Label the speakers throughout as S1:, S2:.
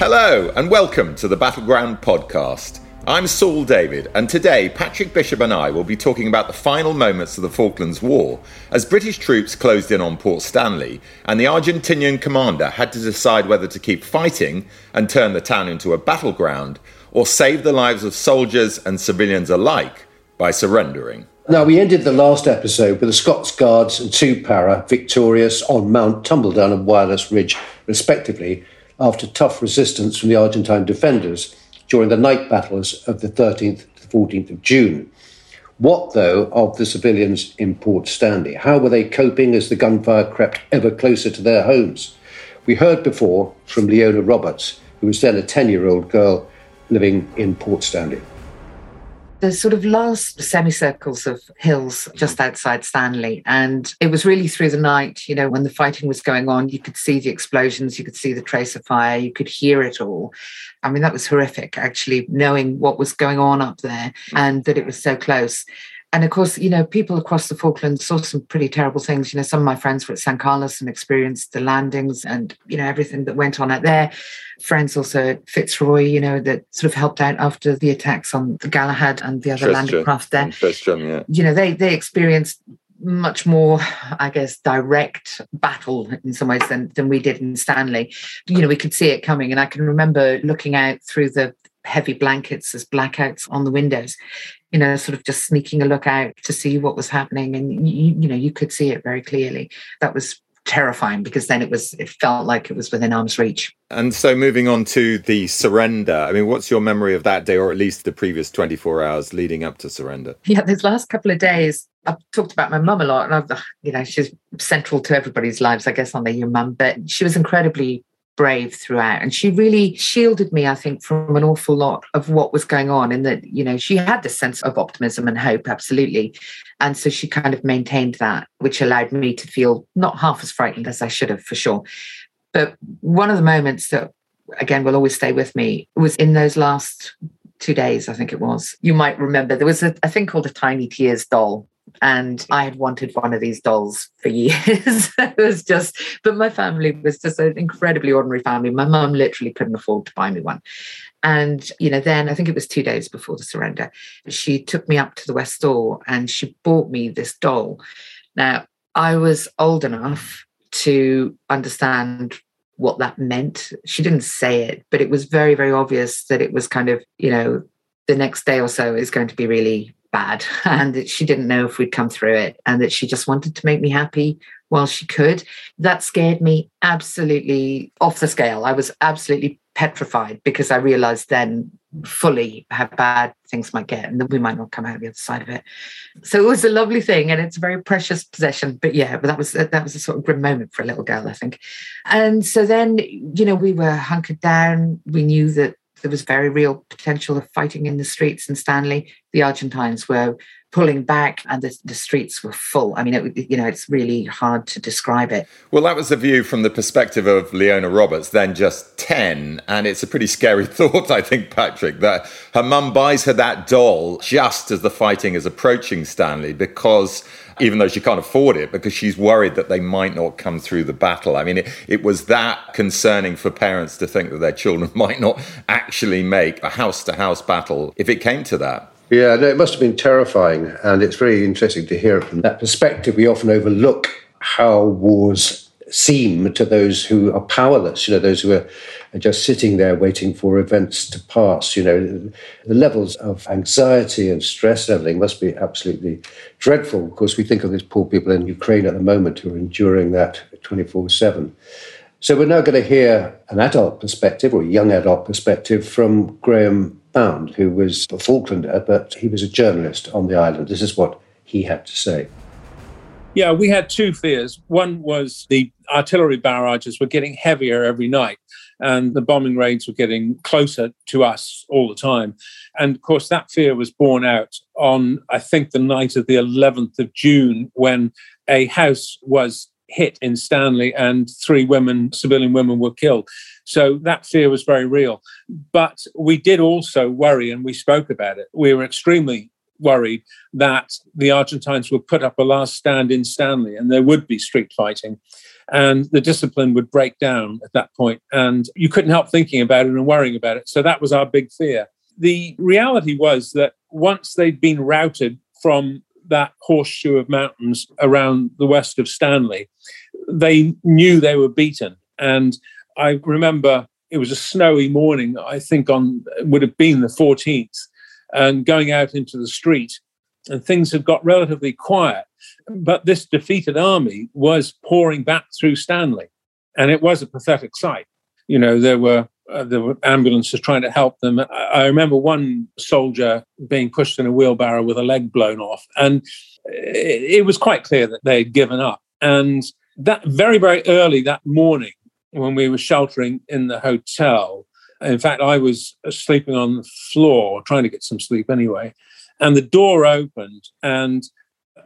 S1: Hello, and welcome to the Battleground Podcast. I'm Saul David, and today Patrick Bishop and I will be talking about the final moments of the Falklands War as British troops closed in on Port Stanley, and the Argentinian commander had to decide whether to keep fighting and turn the town into a battleground or save the lives of soldiers and civilians alike by surrendering.
S2: Now, we ended the last episode with the Scots Guards and two para victorious on Mount Tumbledown and Wireless Ridge, respectively, after tough resistance from the Argentine defenders during the night battles of the 13th to 14th of June. What, though, of the civilians in Port Stanley? How were they coping as the gunfire crept ever closer to their homes? We heard before from Leona Roberts, who was then a 10 year old girl living in Port Stanley
S3: the sort of last semicircles of hills just mm-hmm. outside Stanley. And it was really through the night, you know, when the fighting was going on, you could see the explosions, you could see the trace of fire, you could hear it all. I mean, that was horrific, actually, knowing what was going on up there and that it was so close and of course, you know, people across the Falklands saw some pretty terrible things. You know, some of my friends were at San Carlos and experienced the landings and, you know, everything that went on out there. Friends also at Fitzroy, you know, that sort of helped out after the attacks on the Galahad and the other landing craft there.
S1: Tristram, yeah.
S3: You know, they they experienced much more, I guess, direct battle in some ways than, than we did in Stanley. You know, we could see it coming. And I can remember looking out through the heavy blankets as blackouts on the windows you know, sort of just sneaking a look out to see what was happening. And, you, you know, you could see it very clearly. That was terrifying because then it was, it felt like it was within arm's reach.
S1: And so moving on to the surrender, I mean, what's your memory of that day or at least the previous 24 hours leading up to surrender?
S3: Yeah, those last couple of days, I've talked about my mum a lot, and I've, you know, she's central to everybody's lives, I guess, on the your mum, but she was incredibly brave throughout. And she really shielded me, I think, from an awful lot of what was going on. In that, you know, she had this sense of optimism and hope, absolutely. And so she kind of maintained that, which allowed me to feel not half as frightened as I should have, for sure. But one of the moments that, again, will always stay with me was in those last two days, I think it was. You might remember there was a, a thing called a Tiny Tears doll and I had wanted one of these dolls for years. it was just, but my family was just an incredibly ordinary family. My mum literally couldn't afford to buy me one. And, you know, then I think it was two days before the surrender, she took me up to the West Store and she bought me this doll. Now, I was old enough to understand what that meant. She didn't say it, but it was very, very obvious that it was kind of, you know, the next day or so is going to be really bad and that she didn't know if we'd come through it and that she just wanted to make me happy while she could. That scared me absolutely off the scale. I was absolutely petrified because I realized then fully how bad things might get and that we might not come out the other side of it. So it was a lovely thing and it's a very precious possession. But yeah, but that was that was a sort of grim moment for a little girl, I think. And so then, you know, we were hunkered down. We knew that there was very real potential of fighting in the streets in Stanley. The Argentines were pulling back and the, the streets were full. I mean, it, you know, it's really hard to describe it.
S1: Well, that was the view from the perspective of Leona Roberts, then just 10. And it's a pretty scary thought, I think, Patrick, that her mum buys her that doll just as the fighting is approaching Stanley because even though she can't afford it because she's worried that they might not come through the battle. I mean, it, it was that concerning for parents to think that their children might not actually make a house to house battle if it came to that.
S2: Yeah, no, it must have been terrifying. And it's very interesting to hear it from that perspective. We often overlook how wars seem to those who are powerless, you know, those who are just sitting there waiting for events to pass. You know, the levels of anxiety and stress and everything must be absolutely dreadful. Of course, we think of these poor people in Ukraine at the moment who are enduring that 24 7. So we're now going to hear an adult perspective or a young adult perspective from Graham Bound, who was a Falklander, but he was a journalist on the island. This is what he had to say.
S4: Yeah, we had two fears. One was the artillery barrages were getting heavier every night, and the bombing raids were getting closer to us all the time. And of course, that fear was borne out on, I think, the night of the 11th of June when a house was hit in Stanley and three women, civilian women, were killed. So that fear was very real. But we did also worry, and we spoke about it. We were extremely worried that the Argentines would put up a last stand in Stanley and there would be street fighting. and the discipline would break down at that point. and you couldn't help thinking about it and worrying about it. So that was our big fear. The reality was that once they'd been routed from that horseshoe of mountains around the west of Stanley, they knew they were beaten. And I remember it was a snowy morning, I think on would have been the 14th, and going out into the street, and things had got relatively quiet. But this defeated army was pouring back through Stanley, and it was a pathetic sight. You know, there were uh, there were ambulances trying to help them. I remember one soldier being pushed in a wheelbarrow with a leg blown off, and it, it was quite clear that they had given up. And that very, very early that morning, when we were sheltering in the hotel, in fact, I was sleeping on the floor, trying to get some sleep anyway, and the door opened, and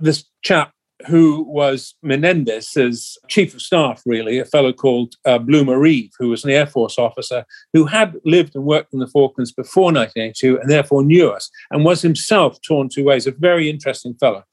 S4: this chap who was Menendez's chief of staff, really, a fellow called uh, Bloomer Reeve, who was an Air Force officer who had lived and worked in the Falklands before 1982 and therefore knew us and was himself torn two ways, a very interesting fellow.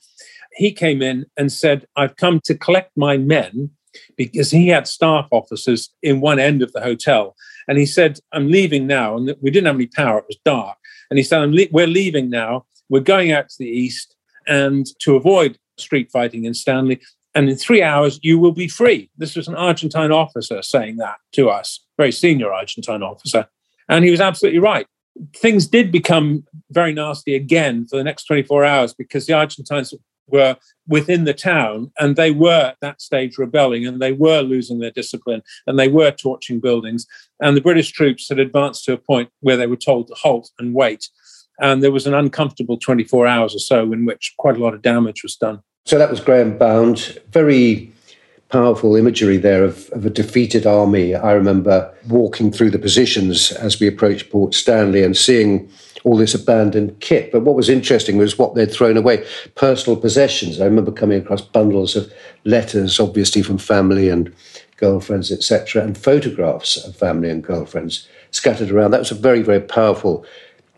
S4: He came in and said, I've come to collect my men because he had staff officers in one end of the hotel. And he said, I'm leaving now. And we didn't have any power, it was dark. And he said, le- We're leaving now. We're going out to the east. And to avoid street fighting in Stanley. And in three hours, you will be free. This was an Argentine officer saying that to us, very senior Argentine officer. And he was absolutely right. Things did become very nasty again for the next 24 hours because the Argentines were within the town and they were at that stage rebelling and they were losing their discipline and they were torching buildings. And the British troops had advanced to a point where they were told to halt and wait. And there was an uncomfortable 24 hours or so in which quite a lot of damage was done.
S2: So that was Graham Bound. Very powerful imagery there of, of, a defeated army. I remember walking through the positions as we approached Port Stanley and seeing all this abandoned kit. But what was interesting was what they'd thrown away personal possessions. I remember coming across bundles of letters, obviously from family and girlfriends, etc., and photographs of family and girlfriends scattered around. That was a very, very powerful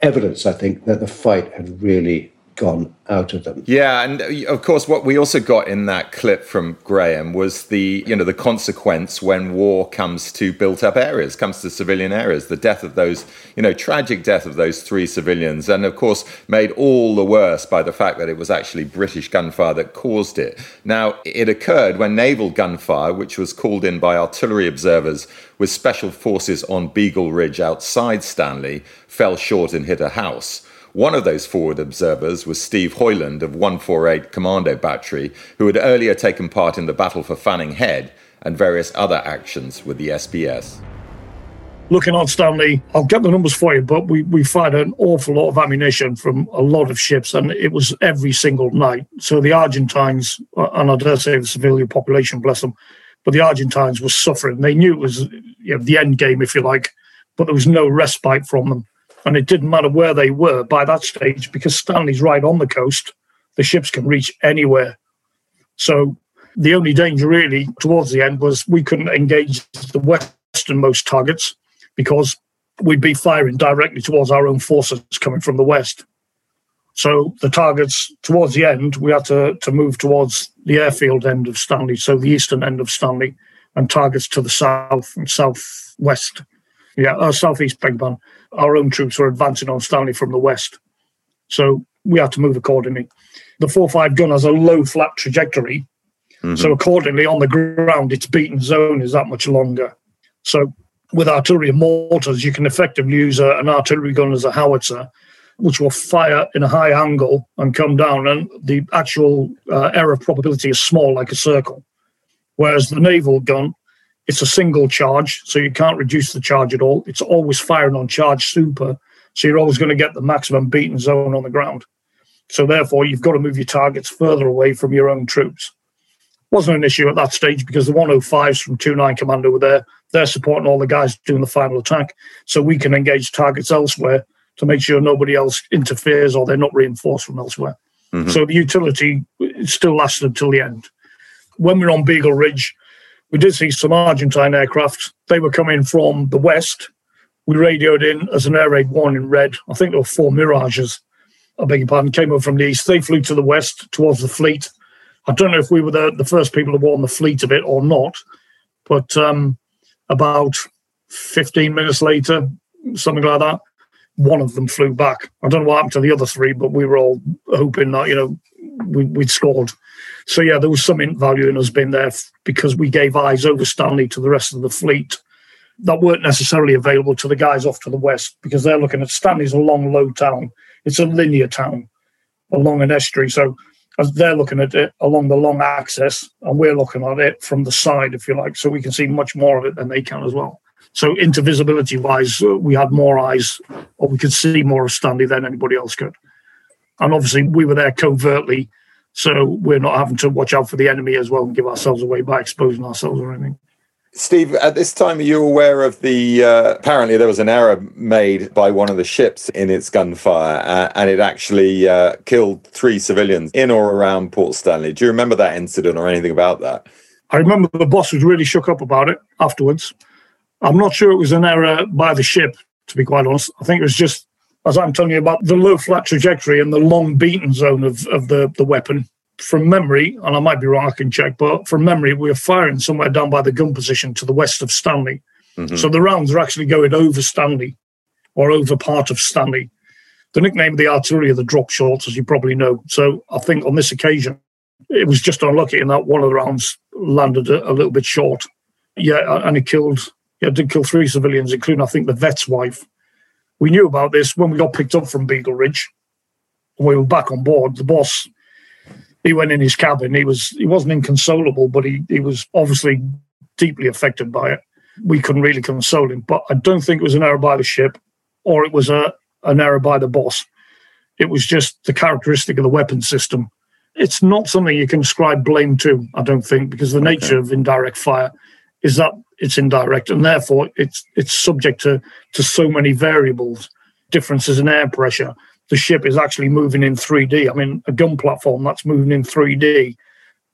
S2: evidence, I think, that the fight had really gone out of them.
S1: Yeah, and uh, of course, what we also got in that clip from Graham was the you know the consequence when war comes to built-up areas, comes to civilian areas, the death of those you know tragic death of those three civilians, and of course made all the worse by the fact that it was actually British gunfire that caused it. Now it occurred when naval gunfire, which was called in by artillery observers with special forces on Beagle Ridge outside Stanley, fell short and hit a house. One of those forward observers was Steve Hoyland of 148 Commando Battery, who had earlier taken part in the battle for Fanning Head and various other actions with the SBS.
S5: Looking on Stanley, I'll get the numbers for you, but we, we fired an awful lot of ammunition from a lot of ships, and it was every single night. So the Argentines, and I dare say the civilian population, bless them, but the Argentines were suffering. They knew it was you know, the end game, if you like, but there was no respite from them. And it didn't matter where they were by that stage because Stanley's right on the coast. The ships can reach anywhere. So the only danger really towards the end was we couldn't engage the westernmost targets because we'd be firing directly towards our own forces coming from the west. So the targets towards the end, we had to, to move towards the airfield end of Stanley, so the eastern end of Stanley, and targets to the south and southwest. Yeah, uh, southeast, beg pardon our own troops were advancing on Stanley from the west. So we had to move accordingly. The 4 5 gun has a low flat trajectory. Mm-hmm. So accordingly, on the ground, its beaten zone is that much longer. So with artillery and mortars, you can effectively use a, an artillery gun as a howitzer, which will fire in a high angle and come down, and the actual uh, error probability is small, like a circle. Whereas the naval gun it's a single charge, so you can't reduce the charge at all. It's always firing on charge super, so you're always going to get the maximum beaten zone on the ground. So therefore, you've got to move your targets further away from your own troops. Wasn't an issue at that stage because the 105s from 29 Commando were there. They're supporting all the guys doing the final attack, so we can engage targets elsewhere to make sure nobody else interferes or they're not reinforced from elsewhere. Mm-hmm. So the utility still lasted until the end. When we are on Beagle Ridge, we did see some Argentine aircraft. They were coming from the west. We radioed in as an air raid in red. I think there were four Mirages. I beg your pardon, came over from the east. They flew to the west towards the fleet. I don't know if we were the, the first people to warn the fleet of it or not, But um, about 15 minutes later, something like that, one of them flew back. I don't know what happened to the other three, but we were all hoping that, you know, we, would scored. So, yeah, there was some value in us being there because we gave eyes over Stanley to the rest of the fleet that weren't necessarily available to the guys off to the west because they're looking at Stanley's a long, low town. It's a linear town along an estuary. So as they're looking at it along the long axis, and we're looking at it from the side, if you like, so we can see much more of it than they can as well. So intervisibility wise, uh, we had more eyes, or we could see more of Stanley than anybody else could. And obviously, we were there covertly, so we're not having to watch out for the enemy as well and give ourselves away by exposing ourselves or anything.
S1: Steve, at this time, are you aware of the? Uh, apparently, there was an error made by one of the ships in its gunfire, uh, and it actually uh, killed three civilians in or around Port Stanley. Do you remember that incident or anything about that?
S5: I remember the boss was really shook up about it afterwards. I'm not sure it was an error by the ship, to be quite honest. I think it was just, as I'm telling you about, the low flat trajectory and the long beaten zone of, of the, the weapon from memory, and I might be wrong, I can check, but from memory, we were firing somewhere down by the gun position to the west of Stanley. Mm-hmm. So the rounds are actually going over Stanley or over part of Stanley. The nickname of the artillery are the drop shots, as you probably know. So I think on this occasion, it was just unlucky in that one of the rounds landed a, a little bit short. Yeah, and it killed, yeah, it did kill three civilians, including, I think, the vet's wife. We knew about this when we got picked up from Beagle Ridge. We were back on board. The boss he went in his cabin. He was he wasn't inconsolable, but he he was obviously deeply affected by it. We couldn't really console him, but I don't think it was an error by the ship, or it was a an error by the boss. It was just the characteristic of the weapon system. It's not something you can ascribe blame to, I don't think, because the okay. nature of indirect fire is that it's indirect, and therefore it's it's subject to to so many variables, differences in air pressure, the ship is actually moving in 3D. I mean, a gun platform that's moving in 3D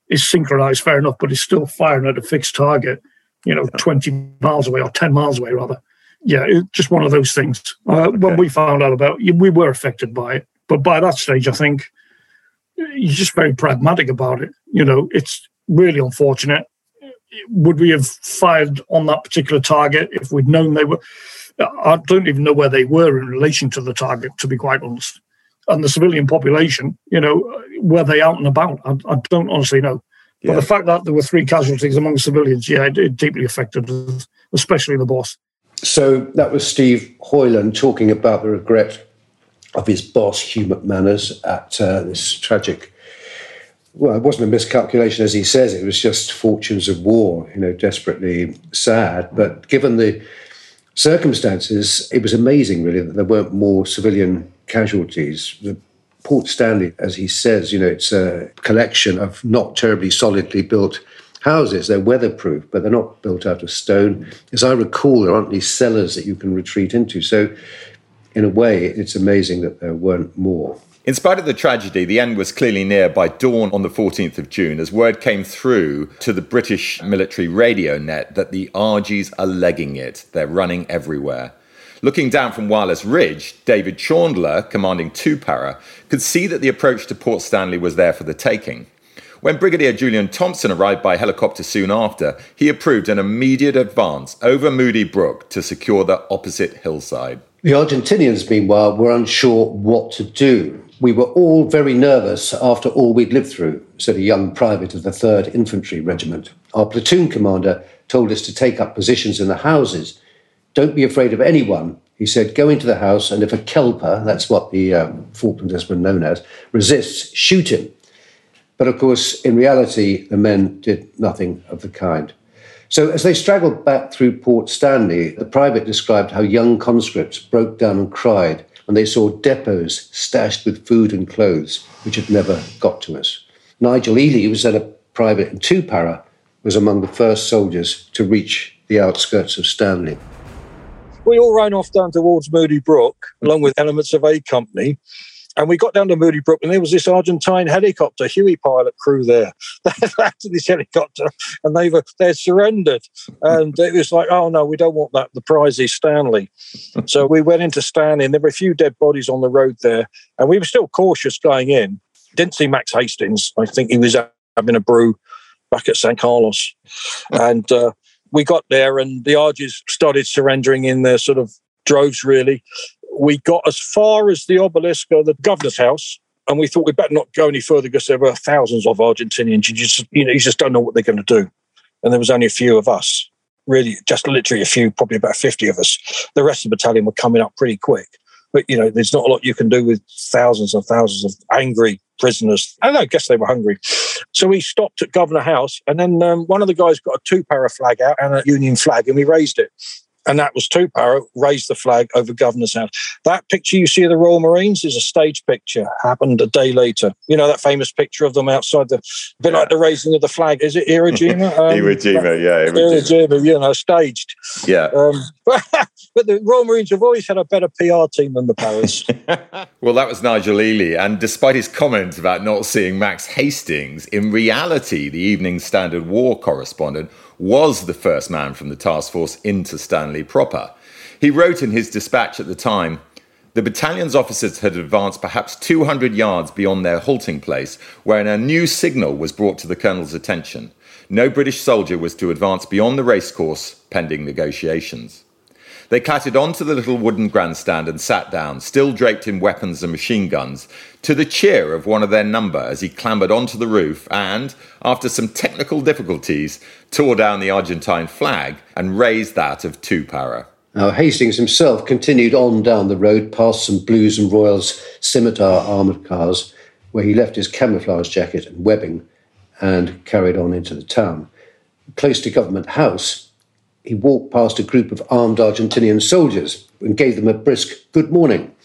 S5: is synchronized, fair enough, but it's still firing at a fixed target, you know, 20 miles away or 10 miles away, rather. Yeah, it's just one of those things. Uh, okay. When we found out about it, we were affected by it. But by that stage, I think you're just very pragmatic about it. You know, it's really unfortunate. Would we have fired on that particular target if we'd known they were? I don't even know where they were in relation to the target, to be quite honest. And the civilian population, you know, were they out and about? I, I don't honestly know. Yeah. But the fact that there were three casualties among civilians, yeah, it, it deeply affected us, especially the boss.
S2: So that was Steve Hoyland talking about the regret of his boss, Hugh McManus, at uh, this tragic. Well, it wasn't a miscalculation, as he says. It was just fortunes of war. You know, desperately sad. But given the circumstances, it was amazing, really, that there weren't more civilian casualties. The Port Stanley, as he says, you know, it's a collection of not terribly solidly built houses. They're weatherproof, but they're not built out of stone. As I recall, there aren't these cellars that you can retreat into. So, in a way, it's amazing that there weren't more.
S1: In spite of the tragedy, the end was clearly near by dawn on the 14th of June as word came through to the British military radio net that the Argies are legging it. They're running everywhere. Looking down from Wireless Ridge, David Chaundler, commanding 2 Para, could see that the approach to Port Stanley was there for the taking. When Brigadier Julian Thompson arrived by helicopter soon after, he approved an immediate advance over Moody Brook to secure the opposite hillside.
S2: The Argentinians, meanwhile, were unsure what to do. We were all very nervous after all we'd lived through, said a young private of the 3rd Infantry Regiment. Our platoon commander told us to take up positions in the houses. Don't be afraid of anyone, he said. Go into the house, and if a kelper, that's what the um, Falklanders were known as, resists, shoot him. But of course, in reality, the men did nothing of the kind. So, as they straggled back through Port Stanley, the private described how young conscripts broke down and cried and they saw depots stashed with food and clothes, which had never got to us. Nigel Ely, who was then a private in 2 Para, was among the first soldiers to reach the outskirts of Stanley.
S6: We all ran off down towards Moody Brook, along with elements of A Company, and we got down to Moody Brook, and there was this Argentine helicopter, Huey pilot crew there. They landed this helicopter, and they were they surrendered. And it was like, oh no, we don't want that. The prize is Stanley. so we went into Stanley, and there were a few dead bodies on the road there, and we were still cautious going in. Didn't see Max Hastings. I think he was having a brew back at San Carlos, and. Uh, we got there and the Argies started surrendering in their sort of droves, really. We got as far as the obelisk of the governor's house, and we thought we'd better not go any further because there were thousands of Argentinians. You just, you know, you just don't know what they're going to do. And there was only a few of us, really, just literally a few, probably about 50 of us. The rest of the battalion were coming up pretty quick. But, you know, there's not a lot you can do with thousands and thousands of angry prisoners. I know, I guess they were hungry. So we stopped at Governor House, and then um, one of the guys got a two para flag out and a Union flag, and we raised it and that was two para raised the flag over Governor's House. That picture you see of the Royal Marines is a stage picture, happened a day later. You know that famous picture of them outside the, a bit like the raising of the flag. Is it Iwo Jima?
S1: Um, Iwo Jima, yeah.
S6: Iwo Jima, you know, staged.
S1: Yeah. Um,
S6: but, but the Royal Marines have always had a better PR team than the Paras.
S1: well, that was Nigel Ely. And despite his comments about not seeing Max Hastings, in reality, the Evening Standard war correspondent was the first man from the task force into Stanley proper. He wrote in his dispatch at the time the battalion's officers had advanced perhaps 200 yards beyond their halting place when a new signal was brought to the colonel's attention. No British soldier was to advance beyond the racecourse pending negotiations. They clattered onto the little wooden grandstand and sat down, still draped in weapons and machine guns, to the cheer of one of their number as he clambered onto the roof and, after some technical difficulties, tore down the Argentine flag and raised that of two para.
S2: Now, Hastings himself continued on down the road past some Blues and Royals scimitar armoured cars, where he left his camouflage jacket and webbing and carried on into the town. Close to Government House, he walked past a group of armed Argentinian soldiers and gave them a brisk good morning.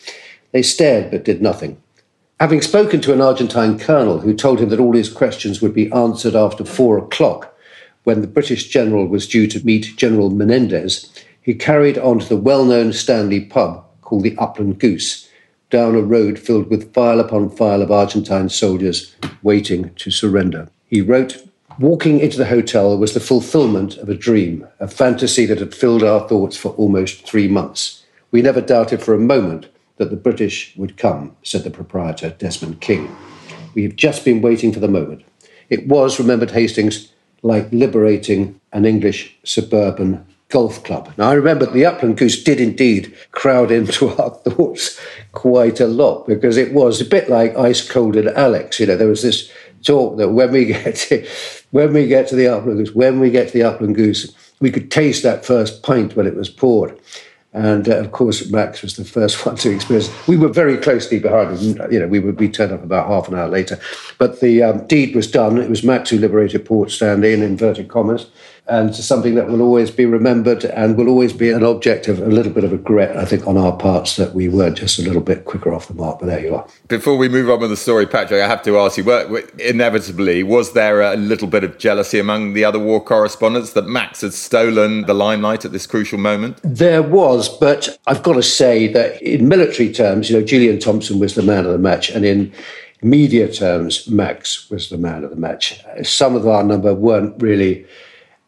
S2: They stared but did nothing. Having spoken to an Argentine colonel who told him that all his questions would be answered after four o'clock, when the British general was due to meet General Menendez, he carried on to the well known Stanley pub called the Upland Goose, down a road filled with file upon file of Argentine soldiers waiting to surrender. He wrote Walking into the hotel was the fulfillment of a dream, a fantasy that had filled our thoughts for almost three months. We never doubted for a moment that the British would come, said the proprietor, Desmond King. We have just been waiting for the moment. It was, remembered Hastings, like liberating an English suburban golf club. Now, I remember the Upland Goose did indeed crowd into our thoughts quite a lot because it was a bit like Ice Cold in Alex. You know, there was this talk that when we get to, when we get to the upland goose, when we get to the upland goose, we could taste that first pint when it was poured. And uh, of course, Max was the first one to experience. We were very closely behind him. You know, we would be turned up about half an hour later. But the um, deed was done. It was Max who liberated Port Stanley in inverted commas and something that will always be remembered and will always be an object of a little bit of regret, I think, on our parts that we weren't just a little bit quicker off the mark. But there you are.
S1: Before we move on with the story, Patrick, I have to ask you: inevitably, was there a little bit of jealousy among the other war correspondents that Max had stolen the limelight at this crucial moment?
S2: There was, but I've got to say that in military terms, you know, Julian Thompson was the man of the match, and in media terms, Max was the man of the match. Some of our number weren't really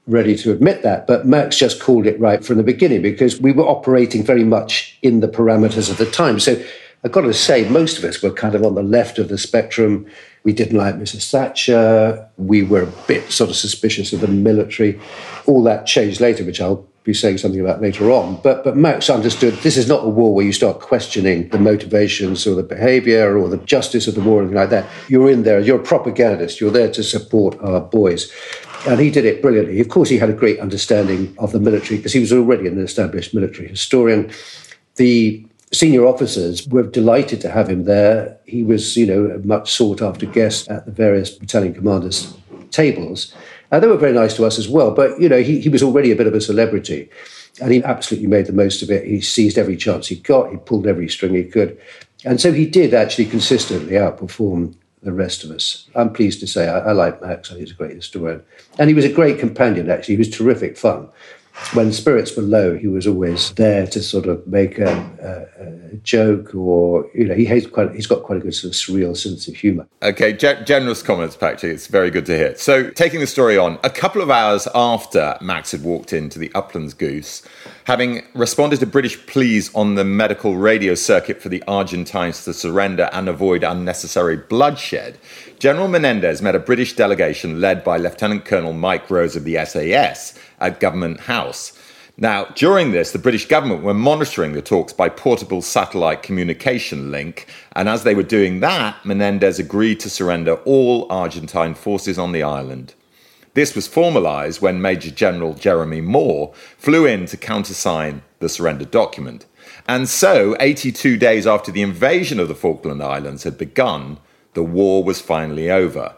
S2: ready to admit that, but Max just called it right from the beginning because we were operating very much in the parameters of the time. So I've got to say, most of us were kind of on the left of the spectrum. We didn't like Mrs. Thatcher. We were a bit sort of suspicious of the military. All that changed later, which I'll be saying something about later on. But but Max understood this is not a war where you start questioning the motivations or the behaviour or the justice of the war or anything like that. You're in there. You're a propagandist. You're there to support our boys. And he did it brilliantly. Of course, he had a great understanding of the military because he was already an established military historian. The senior officers were delighted to have him there. He was, you know, a much sought after guest at the various battalion commanders' tables. Uh, they were very nice to us as well, but, you know, he, he was already a bit of a celebrity. And he absolutely made the most of it. He seized every chance he got. He pulled every string he could. And so he did actually consistently outperform the rest of us. I'm pleased to say I, I like Max. I think he's a great historian. And he was a great companion, actually. He was terrific fun. When spirits were low, he was always there to sort of make a, a, a joke or, you know, he has quite, he's got quite a good sort of surreal sense of humour.
S1: Okay, ge- generous comments, Patrick. It's very good to hear. So, taking the story on, a couple of hours after Max had walked into the Uplands Goose, having responded to British pleas on the medical radio circuit for the Argentines to surrender and avoid unnecessary bloodshed, General Menendez met a British delegation led by Lieutenant Colonel Mike Rose of the SAS at Government House. Now, during this, the British government were monitoring the talks by portable satellite communication link, and as they were doing that, Menendez agreed to surrender all Argentine forces on the island. This was formalised when Major General Jeremy Moore flew in to countersign the surrender document. And so, 82 days after the invasion of the Falkland Islands had begun, the war was finally over.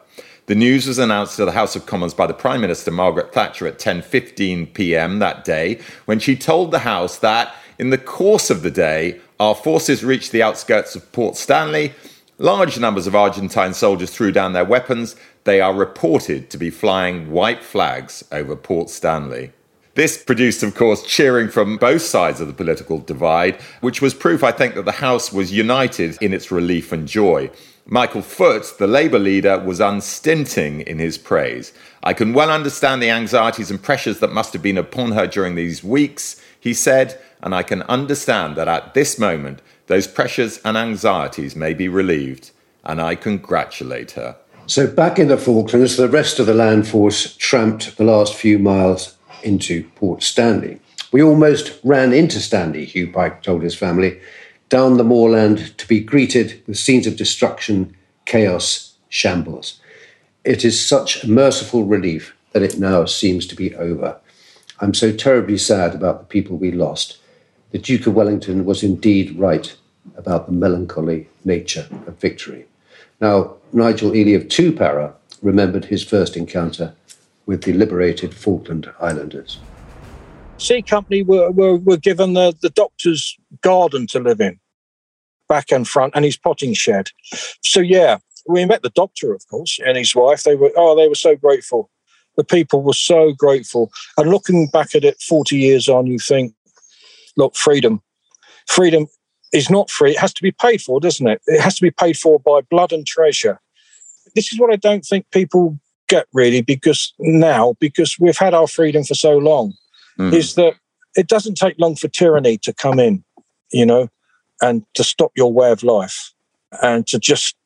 S1: The news was announced to the House of Commons by the Prime Minister Margaret Thatcher at 10:15 p.m. that day when she told the House that in the course of the day our forces reached the outskirts of Port Stanley. Large numbers of Argentine soldiers threw down their weapons. They are reported to be flying white flags over Port Stanley. This produced, of course, cheering from both sides of the political divide, which was proof, I think, that the House was united in its relief and joy. Michael Foot, the Labour leader, was unstinting in his praise. I can well understand the anxieties and pressures that must have been upon her during these weeks, he said, and I can understand that at this moment those pressures and anxieties may be relieved, and I congratulate her.
S2: So, back in the Falklands, the rest of the land force tramped the last few miles into Port Stanley. We almost ran into Stanley, Hugh Pike told his family, down the moorland to be greeted with scenes of destruction, chaos, shambles. It is such a merciful relief that it now seems to be over. I'm so terribly sad about the people we lost. The Duke of Wellington was indeed right about the melancholy nature of victory. Now, Nigel Ely of Two Para remembered his first encounter with the liberated Falkland Islanders.
S6: C Company were, were, were given the, the doctor's garden to live in, back and front, and his potting shed. So, yeah, we met the doctor, of course, and his wife. They were, oh, they were so grateful. The people were so grateful. And looking back at it 40 years on, you think, look, freedom. Freedom is not free. It has to be paid for, doesn't it? It has to be paid for by blood and treasure. This is what I don't think people get really because now, because we've had our freedom for so long, mm. is that it doesn't take long for tyranny to come in, you know, and to stop your way of life and to just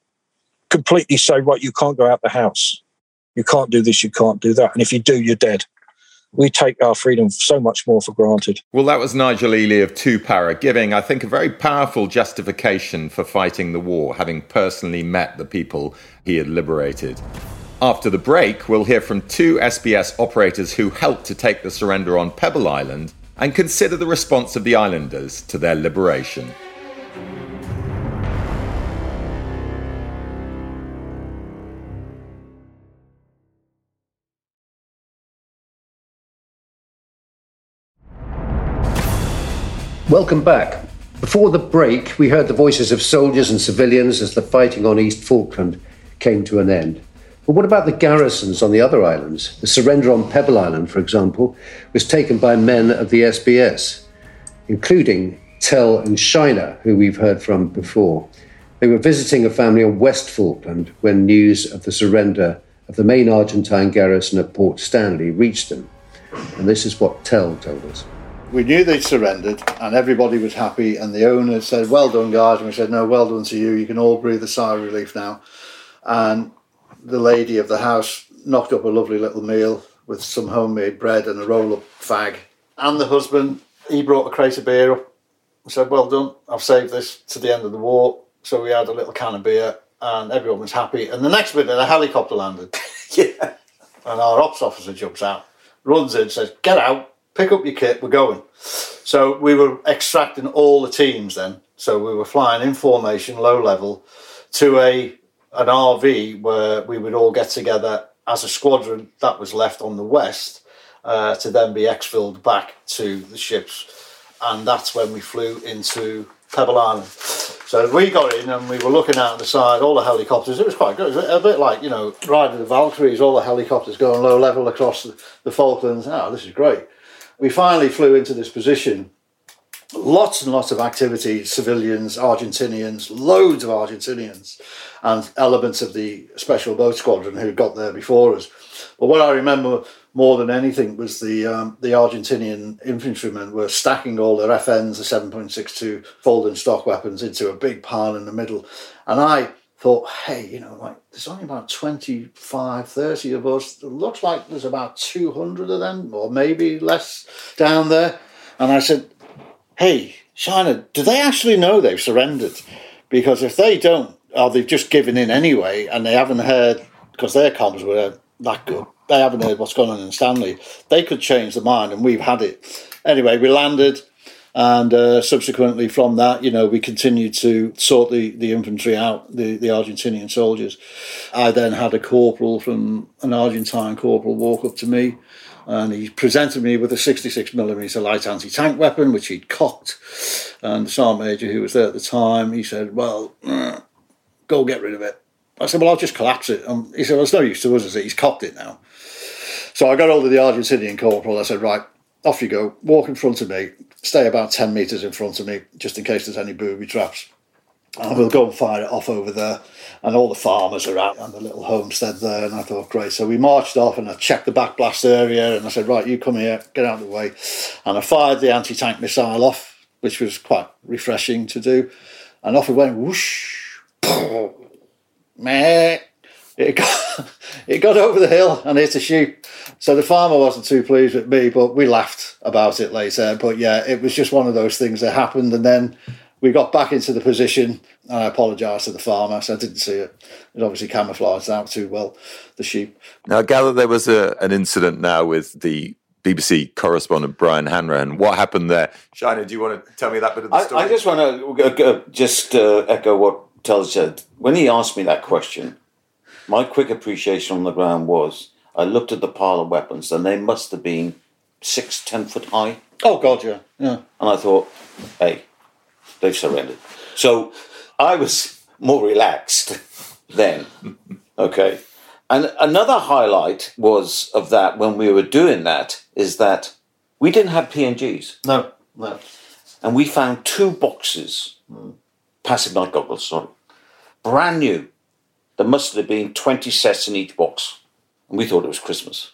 S6: completely say, right, you can't go out the house. You can't do this, you can't do that. And if you do, you're dead we take our freedom so much more for granted.
S1: Well, that was Nigel Ely of Two Para giving, I think, a very powerful justification for fighting the war, having personally met the people he had liberated. After the break, we'll hear from two SBS operators who helped to take the surrender on Pebble Island and consider the response of the islanders to their liberation.
S2: Welcome back. Before the break, we heard the voices of soldiers and civilians as the fighting on East Falkland came to an end. But what about the garrisons on the other islands? The surrender on Pebble Island, for example, was taken by men of the SBS, including Tel and Shiner, who we've heard from before. They were visiting a family on West Falkland when news of the surrender of the main Argentine garrison at Port Stanley reached them. And this is what Tel told us.
S7: We knew they'd surrendered and everybody was happy, and the owner said, Well done, guys. And we said, No, well done to you. You can all breathe a sigh of relief now. And the lady of the house knocked up a lovely little meal with some homemade bread and a roll of fag. And the husband, he brought a crate of beer up and said, Well done, I've saved this to the end of the war. So we had a little can of beer and everyone was happy. And the next minute, a helicopter landed.
S2: yeah.
S7: And our ops officer jumps out, runs in, says, Get out, pick up your kit, we're going. So we were extracting all the teams then. So we were flying in formation, low level, to a an RV where we would all get together as a squadron that was left on the west uh, to then be exfilled back to the ships. And that's when we flew into Pebble Island. So we got in and we were looking out the side, all the helicopters. It was quite good. Was a bit like, you know, riding the Valkyries, all the helicopters going low level across the Falklands. Oh, this is great. We finally flew into this position lots and lots of activity civilians argentinians loads of argentinians and elements of the special boat squadron who got there before us but what i remember more than anything was the um, the argentinian infantrymen were stacking all their fns the 7.62 folding stock weapons into a big pile in the middle and i thought, hey, you know, like there's only about 25, 30 of us. It looks like there's about 200 of them, or maybe less down there. And I said, hey, China, do they actually know they've surrendered? Because if they don't, or they've just given in anyway, and they haven't heard, because their comms were that good, they haven't heard what's going on in Stanley, they could change their mind, and we've had it. Anyway, we landed and uh, subsequently from that, you know, we continued to sort the, the infantry out, the, the Argentinian soldiers. I then had a corporal from an Argentine corporal walk up to me and he presented me with a 66 millimeter light anti-tank weapon, which he'd cocked. And the sergeant major who was there at the time, he said, well, uh, go get rid of it. I said, well, I'll just collapse it. and he said, well, it's no use to us, is it? He's cocked it now. So I got hold of the Argentinian corporal. I said, right, off you go. Walk in front of me, stay about 10 metres in front of me, just in case there's any booby traps. And we'll go and fire it off over there. And all the farmers are out on the little homestead there. And I thought, great. So we marched off and I checked the back blast area and I said, right, you come here, get out of the way. And I fired the anti tank missile off, which was quite refreshing to do. And off it went, whoosh, meh. It got, it got over the hill and hit a sheep. So the farmer wasn't too pleased with me, but we laughed about it later. But yeah, it was just one of those things that happened. And then we got back into the position and I apologised to the farmer. So I didn't see it. It obviously camouflaged out too well, the sheep.
S1: Now, I gather there was a, an incident now with the BBC correspondent Brian Hanrahan. What happened there? Shiner, do you want to tell me that bit of the story?
S8: I, I just want to uh, just uh, echo what Tel said. When he asked me that question, my quick appreciation on the ground was I looked at the pile of weapons and they must have been six, ten foot high.
S7: Oh, God, yeah. Yeah.
S8: And I thought, hey, they've surrendered. So I was more relaxed then. okay. And another highlight was of that when we were doing that is that we didn't have PNGs.
S7: No, no.
S8: And we found two boxes, mm. passive night goggles, sorry, brand new. There must have been 20 sets in each box. And we thought it was Christmas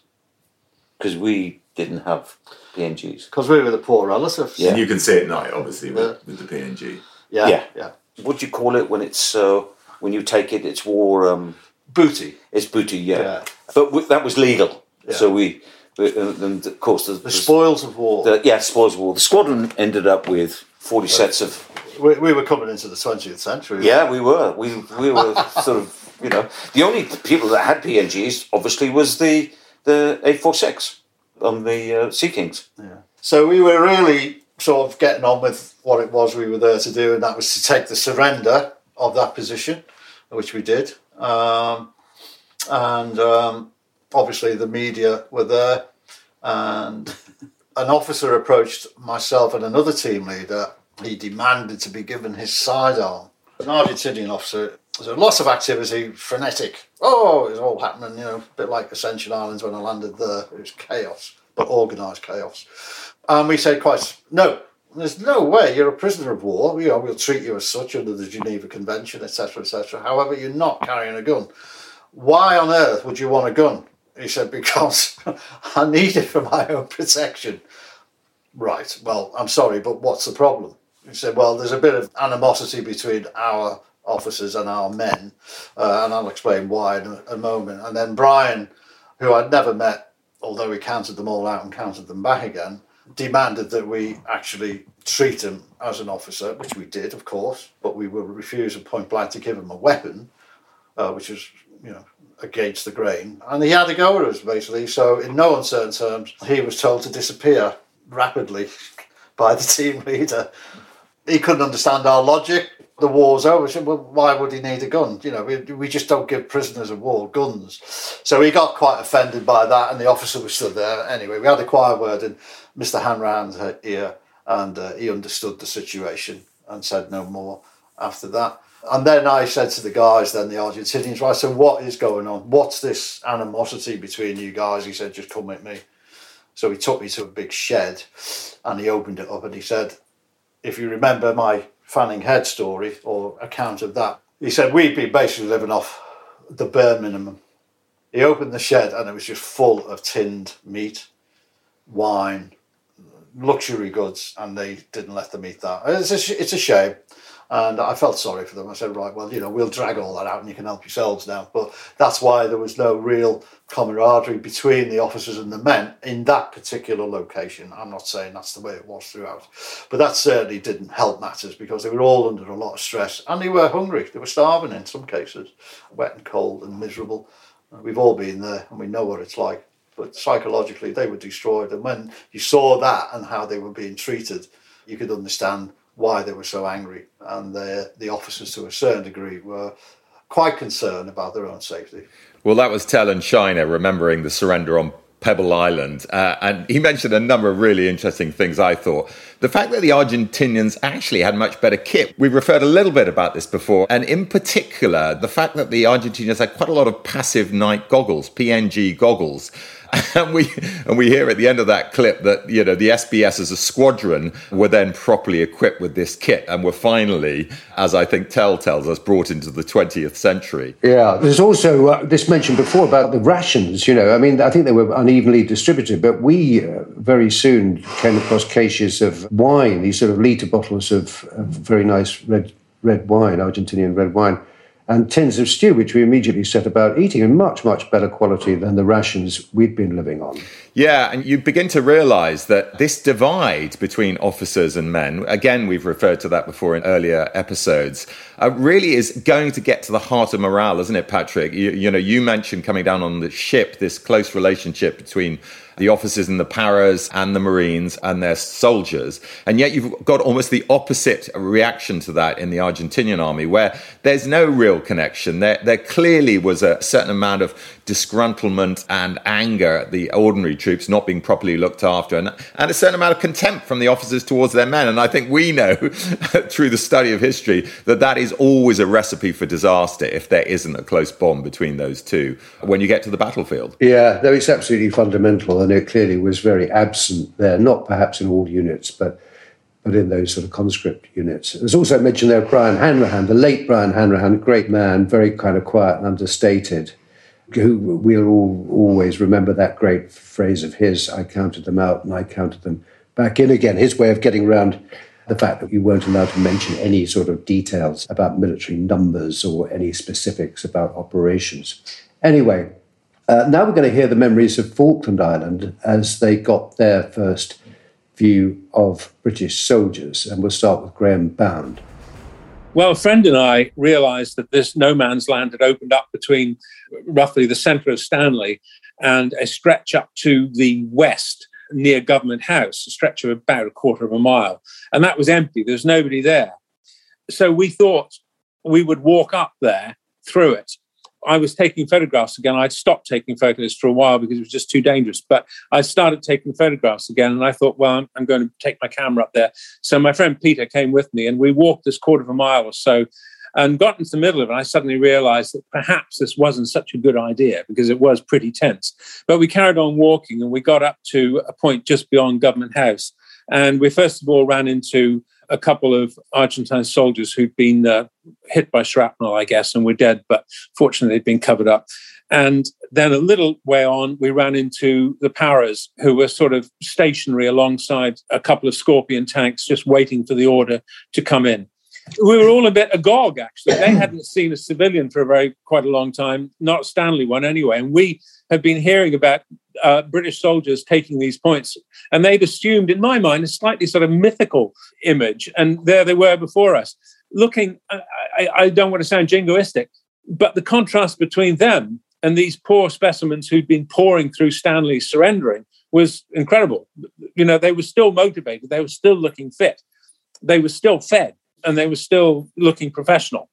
S8: because we didn't have PNGs.
S7: Because we were the poor relatives.
S1: Yeah. And you can see at night, obviously, with, with the PNG.
S7: Yeah, yeah. yeah.
S8: What do you call it when it's uh, when you take it? It's war. Um,
S7: booty.
S8: It's booty. Yeah. yeah. But w- that was legal. Yeah. So we. Uh, and of course, the,
S7: the spoils of war.
S8: The, yeah, spoils of war. The squadron ended up with forty right. sets of.
S7: We, we were coming into the twentieth century.
S8: Yeah, we were. We we were sort of you know the only people that had PNGs obviously was the the eight four six on the uh, Sea Kings.
S7: Yeah. So we were really sort of getting on with what it was we were there to do, and that was to take the surrender of that position, which we did. Um, and um, obviously, the media were there, and an officer approached myself and another team leader. He demanded to be given his sidearm. An Argentinian officer. Was lots of activity, frenetic. Oh, it was all happening, you know, a bit like Ascension Islands when I landed there. It was chaos, but organised chaos. And we said quite, no, there's no way you're a prisoner of war. You know, we'll treat you as such under the Geneva Convention, etc., etc. However, you're not carrying a gun. Why on earth would you want a gun? He said, because I need it for my own protection. Right, well, I'm sorry, but what's the problem? He said, well, there's a bit of animosity between our officers and our men, uh, and I'll explain why in a, a moment. And then Brian, who I'd never met, although we counted them all out and counted them back again, demanded that we actually treat him as an officer, which we did, of course, but we were refused point blank to give him a weapon, uh, which was, you know, against the grain. And he had a go at us, basically. So, in no uncertain terms, he was told to disappear rapidly by the team leader. He couldn't understand our logic. The war's over. Well, why would he need a gun? You know, we, we just don't give prisoners of war guns. So he got quite offended by that, and the officer was still there. Anyway, we had a quiet word, and Mr. Hanrahan's ear, and uh, he understood the situation and said no more after that. And then I said to the guys, then the Argentinians, right, so what is going on? What's this animosity between you guys? He said, just come with me. So he took me to a big shed and he opened it up and he said, if you remember my Fanning Head story or account of that, he said, we'd been basically living off the bare minimum. He opened the shed and it was just full of tinned meat, wine, luxury goods, and they didn't let them eat that. It's a, it's a shame. And I felt sorry for them. I said, right, well, you know, we'll drag all that out and you can help yourselves now. But that's why there was no real camaraderie between the officers and the men in that particular location. I'm not saying that's the way it was throughout, but that certainly didn't help matters because they were all under a lot of stress and they were hungry. They were starving in some cases, wet and cold and miserable. Uh, we've all been there and we know what it's like. But psychologically, they were destroyed. And when you saw that and how they were being treated, you could understand why they were so angry. And the, the officers, to a certain degree, were quite concerned about their own safety.
S1: Well, that was Tel and Shiner remembering the surrender on Pebble Island. Uh, and he mentioned a number of really interesting things, I thought. The fact that the Argentinians actually had much better kit. We've referred a little bit about this before. And in particular, the fact that the Argentinians had quite a lot of passive night goggles, PNG goggles. and we and we hear at the end of that clip that you know the SBS as a squadron were then properly equipped with this kit and were finally, as I think Tel tells us, brought into the 20th century.
S2: Yeah, there's also uh, this mentioned before about the rations. You know, I mean, I think they were unevenly distributed, but we uh, very soon came across cases of wine, these sort of liter bottles of, of very nice red red wine, Argentinian red wine and tins of stew, which we immediately set about eating in much, much better quality than the rations we'd been living on.
S1: Yeah, and you begin to realize that this divide between officers and men, again, we've referred to that before in earlier episodes, uh, really is going to get to the heart of morale, isn't it, Patrick? You, you know, you mentioned coming down on the ship, this close relationship between the officers in the paras and the Marines and their soldiers. And yet you've got almost the opposite reaction to that in the Argentinian army, where there's no real connection. There, there clearly was a certain amount of disgruntlement and anger at the ordinary troops not being properly looked after, and, and a certain amount of contempt from the officers towards their men. And I think we know through the study of history that that is always a recipe for disaster if there isn't a close bond between those two when you get to the battlefield.
S2: Yeah, no, it's absolutely fundamental, and it clearly was very absent there, not perhaps in all units, but but in those sort of conscript units. There's also mentioned there Brian Hanrahan, the late Brian Hanrahan, a great man, very kind of quiet and understated who we'll all always remember that great phrase of his I counted them out and I counted them back in again. His way of getting around the fact that you weren't allowed to mention any sort of details about military numbers or any specifics about operations. Anyway, uh, now we're going to hear the memories of Falkland Island as they got their first view of British soldiers, and we'll start with Graham Bound.
S4: Well, a friend and I realized that this no man's land had opened up between roughly the center of Stanley and a stretch up to the west near Government House, a stretch of about a quarter of a mile. And that was empty, there was nobody there. So we thought we would walk up there through it I was taking photographs again. I'd stopped taking photos for a while because it was just too dangerous. But I started taking photographs again, and I thought, well, I'm, I'm, going to take my camera up there. So my friend Peter came with me, and we walked this quarter of a mile or so, and got into the middle of it. I suddenly realised that perhaps this wasn't such a good idea because it was pretty tense. But we carried on walking, and we got up to a point just beyond Government House, and we first of all ran into a couple of Argentine soldiers who'd been uh, hit by shrapnel, I guess, and were dead, but fortunately they'd been covered up. And then a little way on, we ran into the Paras, who were sort of stationary alongside a couple of Scorpion tanks, just waiting for the order to come in. We were all a bit agog, actually. They hadn't seen a civilian for a very quite a long time, not Stanley one anyway. And we had been hearing about uh, British soldiers taking these points, and they'd assumed, in my mind, a slightly sort of mythical image, and there they were before us, looking. I, I don't want to sound jingoistic, but the contrast between them and these poor specimens who'd been pouring through Stanley surrendering was incredible. You know, they were still motivated, they were still looking fit, they were still fed, and they were still looking professional.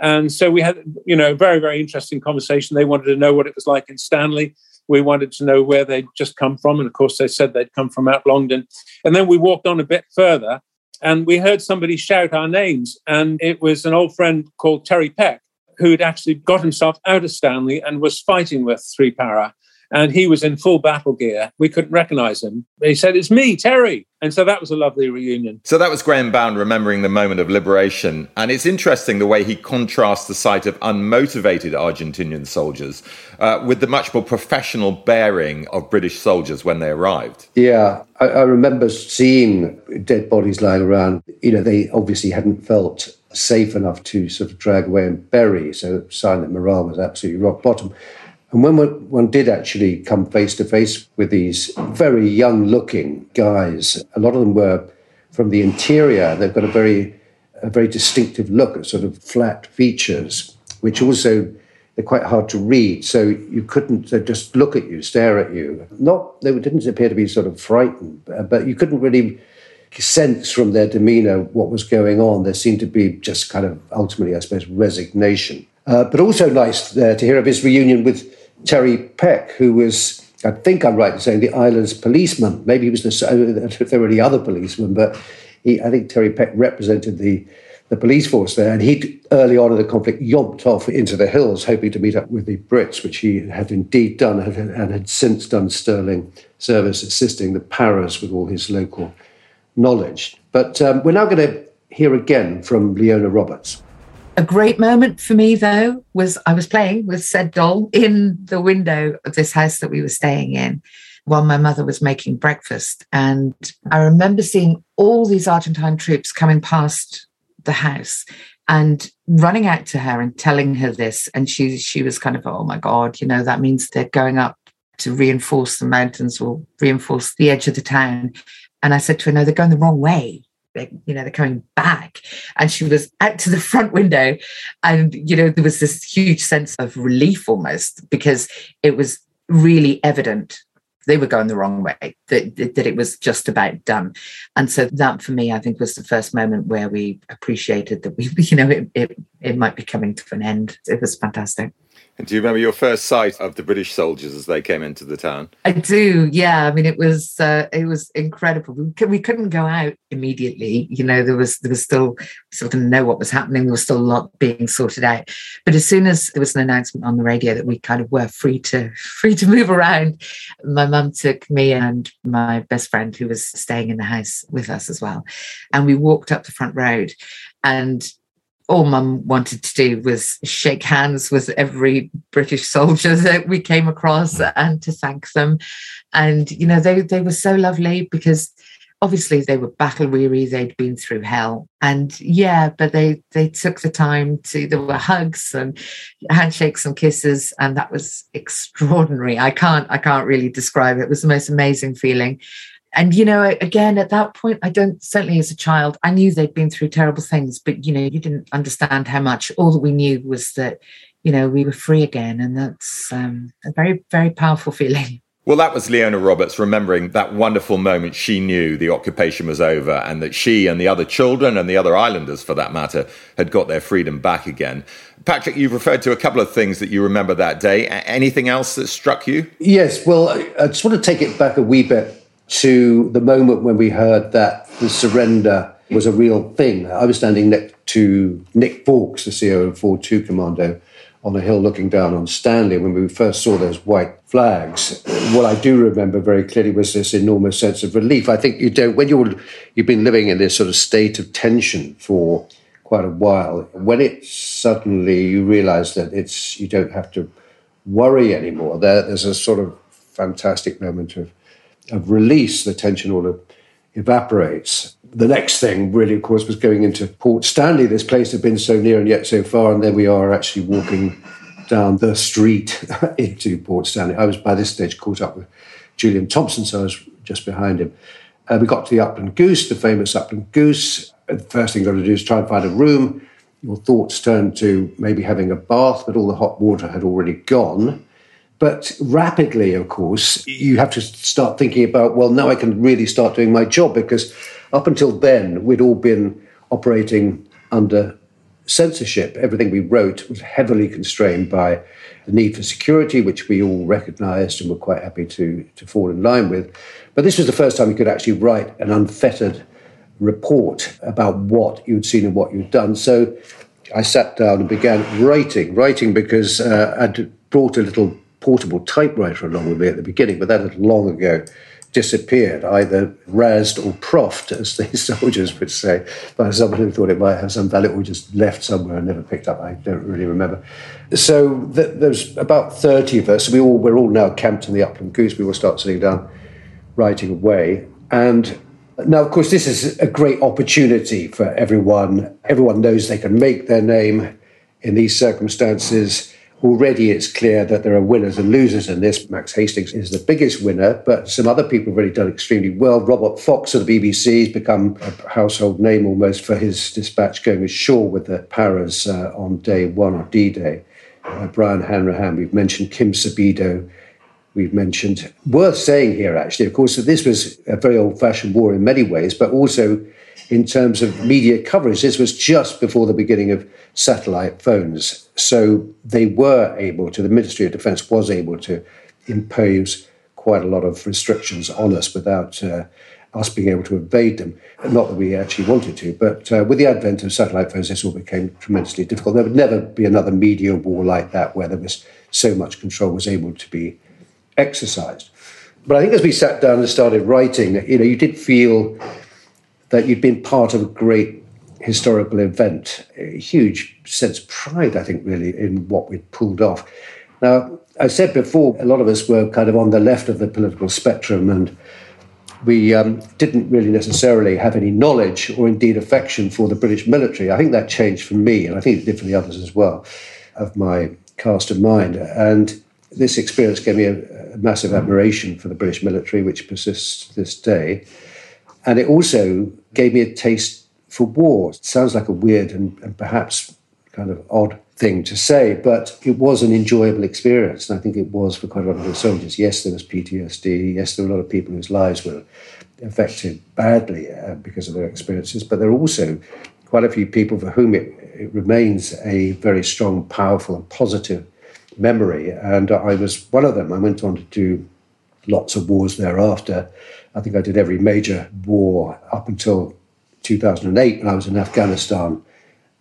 S4: And so we had, you know, a very, very interesting conversation. They wanted to know what it was like in Stanley. We wanted to know where they'd just come from. And of course, they said they'd come from Mount Longdon. And then we walked on a bit further and we heard somebody shout our names. And it was an old friend called Terry Peck who'd actually got himself out of Stanley and was fighting with Three Para and he was in full battle gear. We couldn't recognize him. He said, It's me, Terry. And so that was a lovely reunion.
S1: So that was Graham Bound remembering the moment of liberation. And it's interesting the way he contrasts the sight of unmotivated Argentinian soldiers uh, with the much more professional bearing of British soldiers when they arrived.
S2: Yeah, I, I remember seeing dead bodies lying around. You know, they obviously hadn't felt safe enough to sort of drag away and bury. So, a sign that morale was absolutely rock bottom. And when one, did actually come face to face with these very young looking guys, a lot of them were from the interior. They've got a very, a very distinctive look, sort of flat features, which also they're quite hard to read. So you couldn't just look at you, stare at you. Not they didn't appear to be sort of frightened, but you couldn't really sense from their demeanour what was going on. There seemed to be just kind of ultimately, I suppose, resignation. Uh, but also nice uh, to hear of his reunion with Terry Peck, who was, I think I'm right in saying, the island's policeman. Maybe he was the, I there were any other policemen, but he, I think Terry Peck represented the, the police force there. And he, early on in the conflict, yomped off into the hills, hoping to meet up with the Brits, which he had indeed done and had, since done sterling service assisting the Paras with all his local knowledge. But um, we're now going to hear again from Leona Roberts.
S3: A great moment for me, though, was I was playing with said doll in the window of this house that we were staying in while my mother was making breakfast. And I remember seeing all these Argentine troops coming past the house and running out to her and telling her this. And she she was kind of, oh my God, you know, that means they're going up to reinforce the mountains or reinforce the edge of the town. And I said to her, no, they're going the wrong way. You know, they're coming back. And she was out to the front window. And, you know, there was this huge sense of relief almost because it was really evident they were going the wrong way, that, that it was just about done. And so that for me, I think was the first moment where we appreciated that we, you know, it, it, it might be coming to an end. It was fantastic.
S1: And do you remember your first sight of the British soldiers as they came into the town?
S3: I do. Yeah. I mean, it was uh, it was incredible. We, we couldn't go out immediately. You know, there was there was still sort of know what was happening. There was still a lot being sorted out. But as soon as there was an announcement on the radio that we kind of were free to free to move around, my mum took me and my best friend who was staying in the house with us as well, and we walked up the front road, and all mum wanted to do was shake hands with every British soldier that we came across mm. and to thank them. And, you know, they, they were so lovely because obviously they were battle weary, they'd been through hell. And yeah, but they they took the time to there were hugs and handshakes and kisses, and that was extraordinary. I can't I can't really describe it. It was the most amazing feeling and you know again at that point i don't certainly as a child i knew they'd been through terrible things but you know you didn't understand how much all that we knew was that you know we were free again and that's um, a very very powerful feeling
S1: well, that was Leona Roberts remembering that wonderful moment she knew the occupation was over and that she and the other children and the other islanders, for that matter, had got their freedom back again. Patrick, you've referred to a couple of things that you remember that day. Anything else that struck you?
S2: Yes, well, I just want to take it back a wee bit to the moment when we heard that the surrender was a real thing. I was standing next to Nick Vaux, the CEO of 4-2 Commando, on a hill looking down on Stanley when we first saw those white flags. What I do remember very clearly was this enormous sense of relief. I think you don't, when you're, you've been living in this sort of state of tension for quite a while, when it suddenly you realize that it's, you don't have to worry anymore, there, there's a sort of fantastic moment of of release, the tension all evaporates. The next thing, really, of course, was going into Port Stanley. This place had been so near and yet so far, and then we are actually walking down the street into Port Stanley. I was by this stage caught up with Julian Thompson, so I was just behind him. Uh, we got to the Upland Goose, the famous Upland Goose. The first thing you got to do is try and find a room. Your thoughts turned to maybe having a bath, but all the hot water had already gone. But rapidly, of course, you have to start thinking about, well, now I can really start doing my job because up until then, we'd all been operating under censorship. Everything we wrote was heavily constrained by the need for security, which we all recognized and were quite happy to, to fall in line with. But this was the first time you could actually write an unfettered report about what you'd seen and what you'd done. So I sat down and began writing, writing because uh, I'd brought a little portable typewriter along with me at the beginning, but that had long ago disappeared, either razzed or proffed, as the soldiers would say, by someone who thought it might have some value or just left somewhere and never picked up. I don't really remember. So th- there's about 30 of us. We all, we're all now camped in the Upland Goose. We will start sitting down, writing away. And Now, of course, this is a great opportunity for everyone. Everyone knows they can make their name in these circumstances. Already it's clear that there are winners and losers in this. Max Hastings is the biggest winner, but some other people have already done extremely well. Robert Fox of the BBC has become a household name almost for his dispatch going ashore with the Paras uh, on day one, or D Day. Uh, Brian Hanrahan, we've mentioned Kim Sabido, we've mentioned. Worth saying here, actually, of course, that this was a very old fashioned war in many ways, but also in terms of media coverage. This was just before the beginning of satellite phones. So they were able to, the Ministry of Defense was able to impose quite a lot of restrictions on us without uh, us being able to evade them. Not that we actually wanted to, but uh, with the advent of satellite phones, this all became tremendously difficult. There would never be another media war like that where there was so much control was able to be exercised. But I think as we sat down and started writing, you know, you did feel that you'd been part of a great historical event, a huge sense of pride, I think, really, in what we'd pulled off. Now, I said before, a lot of us were kind of on the left of the political spectrum, and we um, didn't really necessarily have any knowledge or indeed affection for the British military. I think that changed for me, and I think it did for the others as well, of my cast of mind. And this experience gave me a, a massive admiration for the British military, which persists to this day. And it also gave me a taste for war. It sounds like a weird and, and perhaps kind of odd thing to say, but it was an enjoyable experience. And I think it was for quite a lot of the soldiers. Yes, there was PTSD. Yes, there were a lot of people whose lives were affected badly uh, because of their experiences, but there are also quite a few people for whom it, it remains a very strong, powerful, and positive memory. And I was one of them. I went on to do lots of wars thereafter. I think I did every major war up until 2008 when I was in Afghanistan.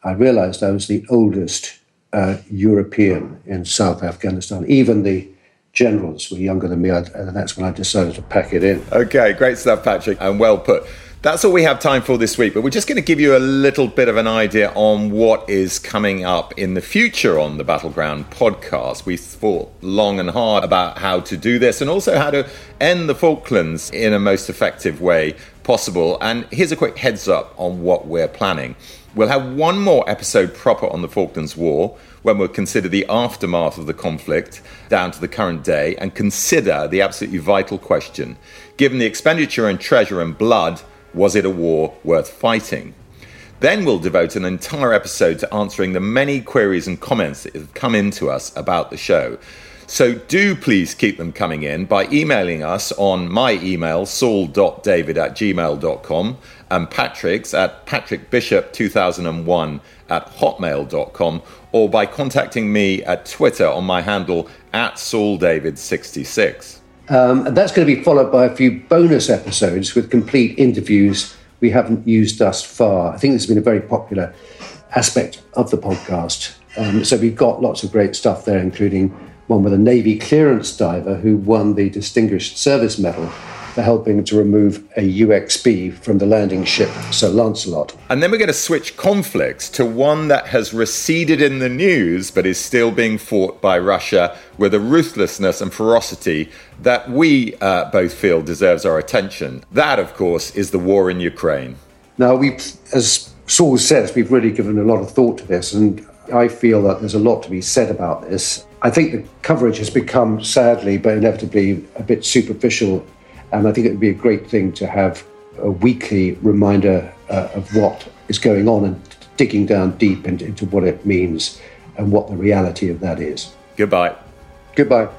S2: I realized I was the oldest uh, European in South Afghanistan. Even the generals were younger than me, and that's when I decided to pack it in.
S1: Okay, great stuff, Patrick, and well put. That's all we have time for this week, but we're just going to give you a little bit of an idea on what is coming up in the future on the Battleground podcast. We thought long and hard about how to do this and also how to end the Falklands in a most effective way possible. And here's a quick heads up on what we're planning. We'll have one more episode proper on the Falklands War when we'll consider the aftermath of the conflict down to the current day and consider the absolutely vital question given the expenditure and treasure and blood was it a war worth fighting? Then we'll devote an entire episode to answering the many queries and comments that have come in to us about the show. So do please keep them coming in by emailing us on my email, saul.david at gmail.com, and Patrick's at patrickbishop2001 at hotmail.com, or by contacting me at Twitter on my handle at sauldavid66.
S2: Um, and that's going to be followed by a few bonus episodes with complete interviews we haven't used thus far. I think this has been a very popular aspect of the podcast. Um, so we've got lots of great stuff there, including one with a Navy clearance diver who won the Distinguished Service Medal for helping to remove a UXB from the landing ship Sir Lancelot.
S1: And then we're going to switch conflicts to one that has receded in the news but is still being fought by Russia with a ruthlessness and ferocity that we uh, both feel deserves our attention. That, of course, is the war in Ukraine.
S2: Now, we, as Saul says, we've really given a lot of thought to this, and I feel that there's a lot to be said about this. I think the coverage has become, sadly, but inevitably, a bit superficial and I think it would be a great thing to have a weekly reminder uh, of what is going on and digging down deep into, into what it means and what the reality of that is.
S1: Goodbye.
S2: Goodbye.